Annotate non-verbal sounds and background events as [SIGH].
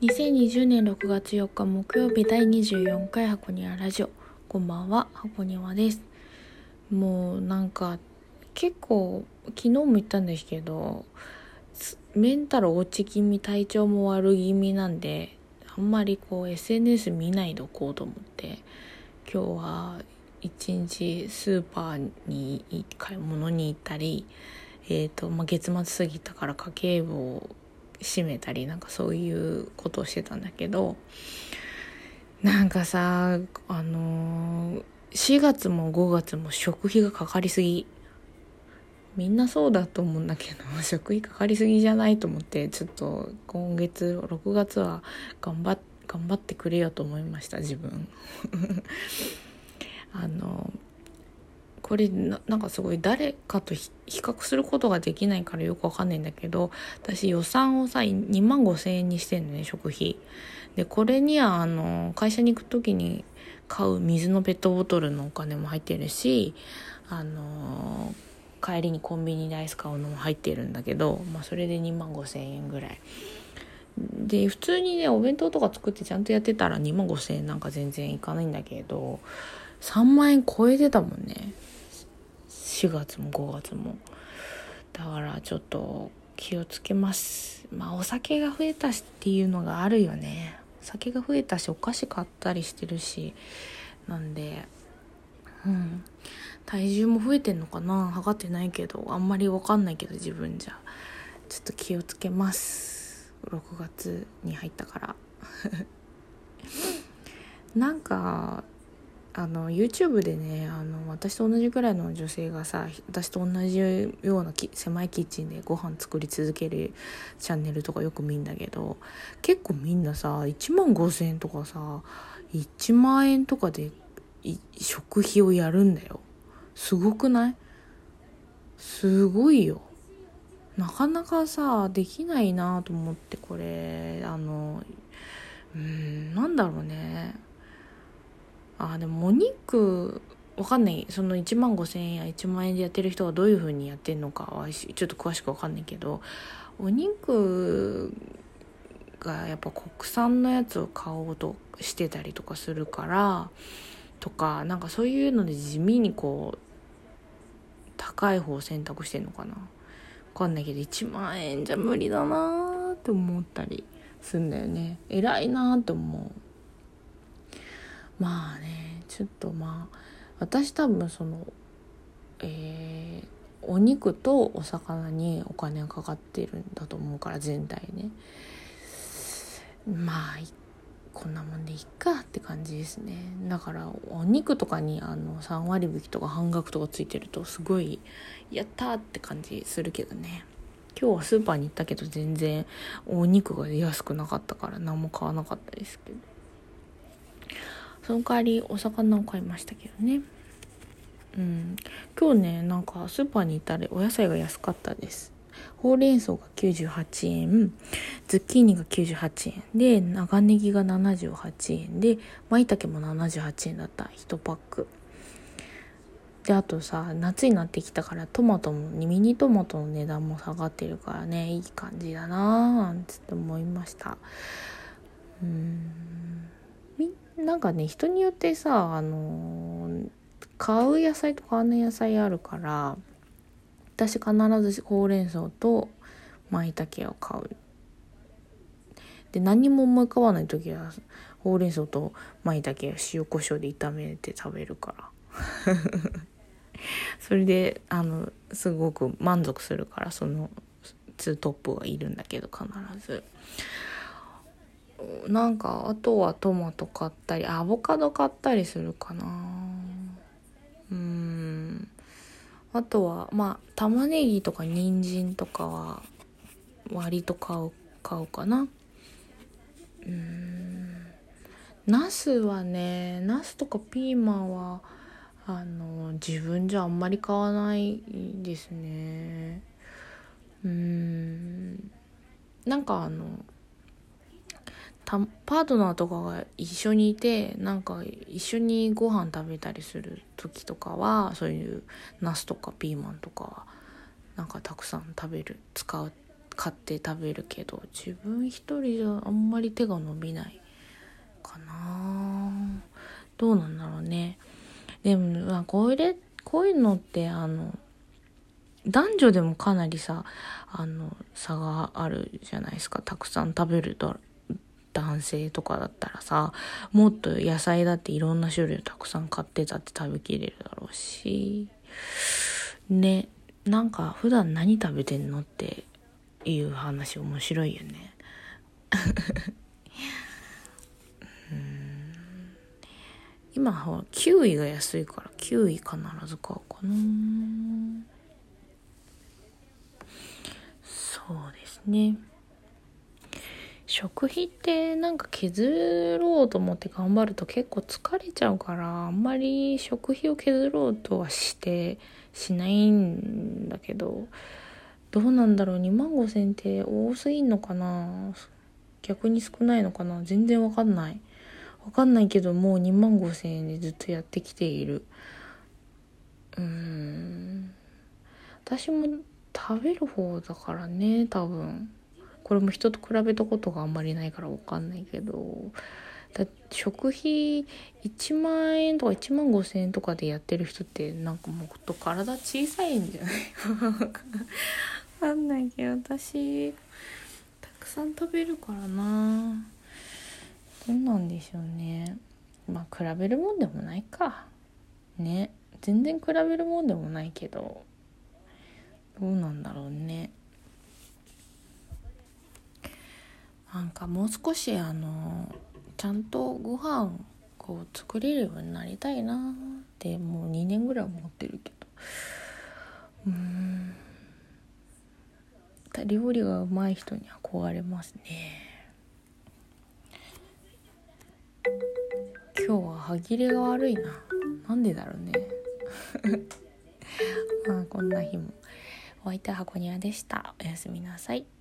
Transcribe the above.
2020年6月4日木曜日第24回箱庭ラジオ。こんばんは箱庭です。もうなんか結構昨日も言ったんですけどメンタル落ち気味体調も悪気味なんであんまりこう SNS 見ないでおこうと思って今日は一日スーパーに買い物に行ったりえーとまあ、月末過ぎたから家計簿を閉めたりなんかそういうことをしてたんだけどなんかさあのー、4月も5月も食費がかかりすぎ。みんなそうだと思うんだけど [LAUGHS] 食費かかりすぎじゃないと思ってちょっと今月6月は頑張頑張ってくれよと思いました自分。これなんかすごい誰かと比較することができないからよくわかんないんだけど私予算をさ2万5千円にしてんのね食費。でこれにはあの会社に行く時に買う水のペットボトルのお金も入ってるしあの帰りにコンビニでアイス買うのも入ってるんだけど、まあ、それで2万5千円ぐらい。で普通にねお弁当とか作ってちゃんとやってたら2万5千円なんか全然いかないんだけど3万円超えてたもんね。4月も5月も。だからちょっと気をつけます。まあお酒が増えたしっていうのがあるよね。お酒が増えたしお菓子買ったりしてるし。なんでうん。体重も増えてんのかな？測ってないけど。あんまり分かんないけど自分じゃ。ちょっと気をつけます。6月に入ったから。[LAUGHS] なんかあの YouTube でねあの私と同じくらいの女性がさ私と同じような狭いキッチンでご飯作り続けるチャンネルとかよく見んだけど結構みんなさ1万5,000円とかさ1万円とかで食費をやるんだよ。すごくない？すごいよ。なかなかさできないなと思ってこれあのうんなんだろうね。あでもお肉わかんない。その1万5,000円や1万円でやってる人がどういう風にやってんのかはちょっと詳しくわかんないけどお肉がやっぱ国産のやつを買おうとしてたりとかするからとかなんかそういうので地味にこう高い方を選択してんのかな。わかんないけど1万円じゃ無理だなーって思ったりすんだよね。偉いなーって思う。まあねちょっとまあ私多分そのえー、お肉とお魚にお金がかかってるんだと思うから全体ね。まあこんなもんでいっかって感じですね。だからお肉とかにあの3割引きとか半額とかついてるとすごいやったって感じするけどね。今日はスーパーに行ったけど全然お肉が安くなかったから何も買わなかったですけど。その代わりお魚を買いましたけどね。うん。今日ねなんかスーパーに行ったらお野菜が安かったです。ほうれん草が98円。ズッキーニが98円。で長ネギが78円。で舞茸も78円だった。1パック。であとさ夏になってきたからトマトもミニトマトの値段も下がってるからね。いい感じだなーなんつって思いました。うん。なんかね人によってさあの買う野菜と買わない野菜あるから私必ずほうれん草と舞茸を買うで何も思い浮かばない時はほうれん草と舞茸を塩コショウで炒めて食べるから [LAUGHS] それであのすごく満足するからそのツートップがいるんだけど必ず。なんかあとはトマト買ったりアボカド買ったりするかな。うん。あとはまあ玉ねぎとか人参とかは割と買う買うかな。うん。ナスはねナスとかピーマンはあの自分じゃあんまり買わないですね。うん。なんかあのたパートナーとかが一緒にいてなんか一緒にご飯食べたりする時とかはそういうナスとかピーマンとかはなんかたくさん食べる使う買って食べるけど自分一人じゃあんまり手が伸びないかな。どうなんだろうね。でも、まあ、これこういうのってあの男女でもかなりさあの差があるじゃないですか。たくさん食べると男性とかだったらさもっと野菜だっていろんな種類をたくさん買ってたって食べきれるだろうしねなんか普段何食べてんのっていう話面白いよね。[LAUGHS] うん。今はキウイが安いからキウイ必ず買うかな。そうですね。食費ってなんか削ろうと思って頑張ると結構疲れちゃうからあんまり食費を削ろうとはしてしないんだけどどうなんだろう？2万5千って多すぎんのかな？逆に少ないのかな？全然わかんない。わかんないけどもう2万5千円でずっとやってきている。うん。私も食べる方だからね多分。これも人と比べたことがあんまりないから分かんないけどだ食費1万円とか1万5千円とかでやってる人ってなんかもっと体小さいんじゃない分かんないけど私たくさん食べるからな。どうなんでしょうね。まあ比べるもんでもないか。ね。全然比べるもんでもないけどどうなんだろうね。なんかもう少しあのちゃんとご飯こう作れるようになりたいなってもう2年ぐらい思ってるけど。うん。料理がうまい人に憧れますね。今日は歯切れが悪いな。なんでだろうね。[LAUGHS] まあこんな日も。お相手は箱庭でした。おやすみなさい。